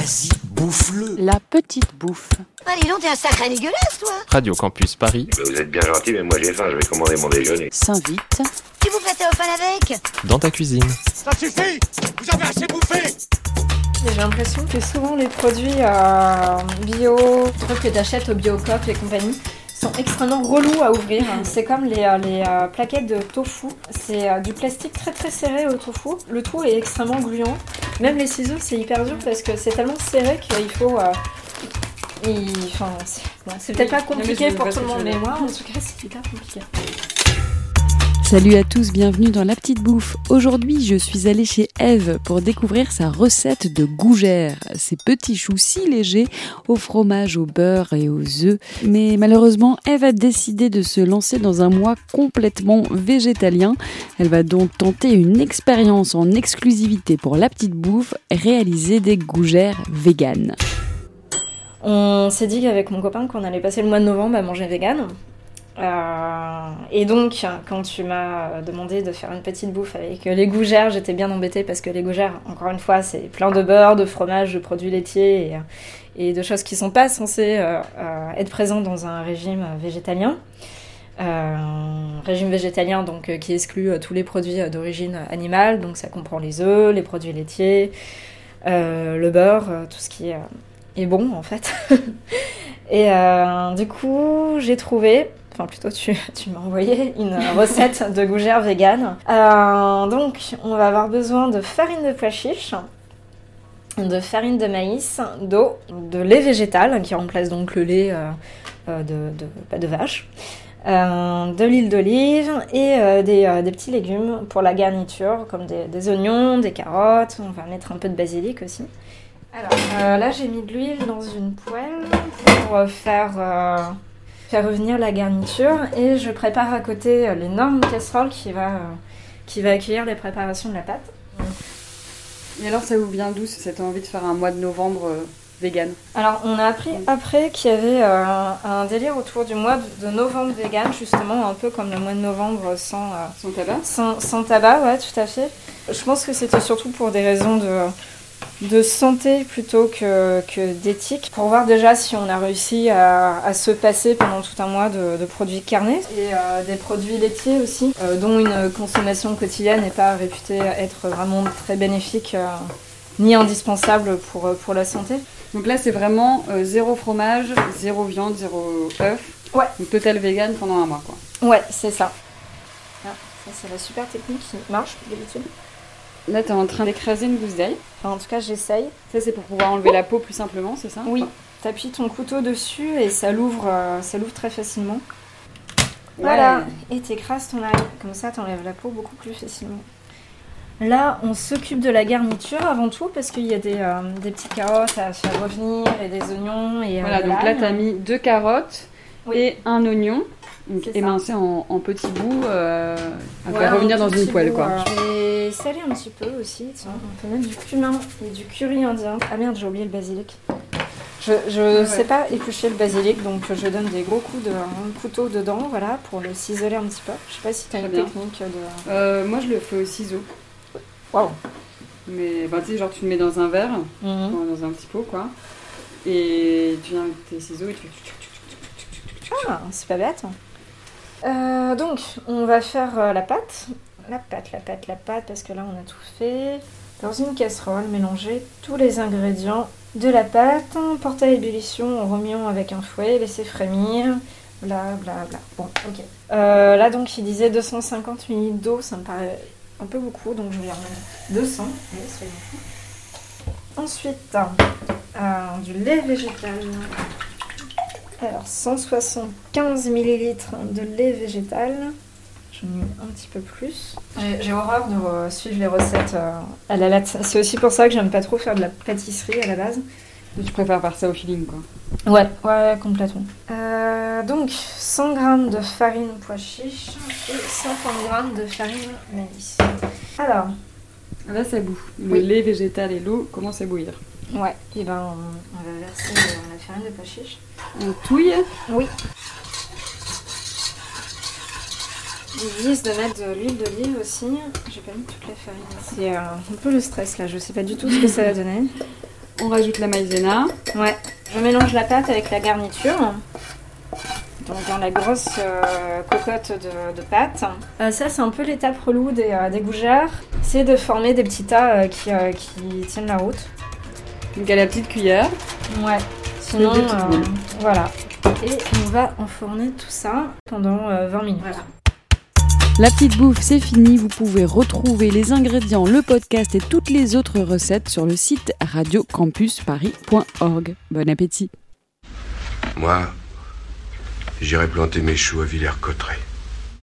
Vas-y, bouffe-le. La petite bouffe. Allez, non, t'es un sacré dégueulasse, toi Radio Campus Paris, Vous êtes bien gentil, mais moi j'ai faim, je vais commander mon déjeuner. S'invite. Tu vous prêtais au fan avec dans ta cuisine. Ça suffit Vous avez assez bouffé J'ai l'impression que souvent les produits euh, bio, trucs que t'achètes au Biocop et compagnie, sont extrêmement relous à ouvrir. C'est comme les, euh, les euh, plaquettes de tofu. C'est euh, du plastique très très serré au tofu. Le tout est extrêmement gluant. Même les ciseaux, c'est hyper dur parce que c'est tellement serré qu'il faut. euh, Enfin, c'est bon, c'est peut-être pas compliqué pour tout le monde, mais moi en tout cas, c'est hyper compliqué. Salut à tous, bienvenue dans La Petite Bouffe. Aujourd'hui, je suis allée chez Eve pour découvrir sa recette de gougères, ces petits choux si légers au fromage, au beurre et aux œufs. Mais malheureusement, Eve a décidé de se lancer dans un mois complètement végétalien. Elle va donc tenter une expérience en exclusivité pour La Petite Bouffe, réaliser des gougères véganes. On s'est dit qu'avec mon copain qu'on allait passer le mois de novembre à manger vegan. Euh, et donc, quand tu m'as demandé de faire une petite bouffe avec les gougères, j'étais bien embêtée parce que les gougères, encore une fois, c'est plein de beurre, de fromage, de produits laitiers et, et de choses qui sont pas censées euh, euh, être présentes dans un régime végétalien. Euh, régime végétalien donc euh, qui exclut euh, tous les produits euh, d'origine animale, donc ça comprend les œufs, les produits laitiers, euh, le beurre, euh, tout ce qui est, euh, bon en fait. Et euh, du coup, j'ai trouvé, enfin plutôt tu, tu m'as envoyé une recette de gougère vegan. Euh, donc, on va avoir besoin de farine de pois de farine de maïs, d'eau, de lait végétal qui remplace donc le lait euh, euh, de, de, pas de vache, de l'huile d'olive et des, des petits légumes pour la garniture comme des, des oignons, des carottes. On va mettre un peu de basilic aussi. Alors là, j'ai mis de l'huile dans une poêle pour faire, faire revenir la garniture et je prépare à côté euh, l'énorme casserole qui va, euh, qui va accueillir les préparations de la pâte. Et alors, ça vous vient d'où cette envie de faire un mois de novembre euh, vegan? Alors, on a appris après qu'il y avait euh, un délire autour du mois de de novembre vegan, justement, un peu comme le mois de novembre sans, euh, Sans tabac? sans, sans tabac, ouais, tout à fait. Je pense que c'était surtout pour des raisons de, de santé plutôt que, que d'éthique, pour voir déjà si on a réussi à, à se passer pendant tout un mois de, de produits carnés et euh, des produits laitiers aussi, euh, dont une consommation quotidienne n'est pas réputée être vraiment très bénéfique euh, ni indispensable pour, pour la santé. Donc là, c'est vraiment euh, zéro fromage, zéro viande, zéro œuf. Ouais. Donc total vegan pendant un mois, quoi. Ouais, c'est ça. Ah, ça, c'est la super technique qui marche d'habitude. Là, t'es en train d'écraser une gousse d'ail. Enfin, en tout cas, j'essaye. Ça, c'est pour pouvoir enlever la peau plus simplement, c'est ça? Oui, t'appuies ton couteau dessus et ça l'ouvre, euh, ça l'ouvre très facilement. Ouais. Voilà, et t'écrases ton ail. Comme ça, t'enlèves la peau beaucoup plus facilement. Là, on s'occupe de la garniture avant tout parce qu'il y a des, euh, des petites carottes à faire revenir et des oignons et euh, Voilà, donc là, t'as mis deux carottes Oui. et un oignon. Donc émincé en, en petits bouts euh, à Voilà, faire revenir dans une poêle, bout, quoi. euh, Je vais saler un petit peu aussi. Tiens, on peut mettre du cumin et du curry indien. Ah merde, j'ai oublié le basilic. Je, je Ouais, sais pas éplucher le basilic, donc je donne des gros coups de un couteau dedans, voilà, pour le ciseler un petit peu. Je sais pas si tu as une bien. technique de. Euh, moi, je le fais au ciseau. Waouh! Mais bah, tu sais, genre, tu le mets dans un verre, Mhm. dans un petit pot, quoi. Et tu viens avec tes ciseaux et tu fais... Ah, c'est pas bête. Euh, donc, on va faire euh, la pâte. La pâte, la pâte, la pâte, parce que là, on a tout fait. Dans une casserole, mélanger tous les ingrédients de la pâte, porter à ébullition en remuant avec un fouet, laisser frémir, bla bla bla. Bon, ok. Euh, là, donc, il disait 250 ml d'eau, ça me paraît un peu beaucoup, donc je vais en mettre 200. Allez, soyons fous. Ensuite, du lait végétal. Alors, 175 ml de lait végétal. J'en ai un petit peu plus. J'ai horreur de suivre les recettes euh, à la latte. C'est aussi pour ça que j'aime pas trop faire de la pâtisserie à la base. Et tu préfères faire ça au feeling, quoi. Ouais, ouais, complètement. Euh, donc, 100 g de farine pois chiche et 50 g de farine maïs. Alors, Là, ça bout. Le Oui. lait végétal et l'eau commencent à bouillir. ouais, et ben on, on va verser euh, la farine de pois chiche. On touille. Oui. Ils disent de mettre de l'huile d'olive aussi. J'ai pas mis toute la farine. C'est euh, un peu le stress là, je sais pas du tout ce que ça va donner. On rajoute la maïzena. Ouais. Je mélange la pâte avec la garniture. Donc dans la grosse euh, cocotte de, de pâte. Euh, ça c'est un peu l'étape relou des, des gougères. C'est de former des petits tas qui, qui tiennent la route. Donc à la petite cuillère. Ouais. Sinon, euh, voilà. Et on va enfourner tout ça pendant euh, 20 minutes. Voilà. La petite bouffe, c'est fini. Vous pouvez retrouver les ingrédients, le podcast et toutes les autres recettes sur le site radiocampusparis.org. Bon appétit. Moi, j'irai planter mes choux à Villers-Cotterêts.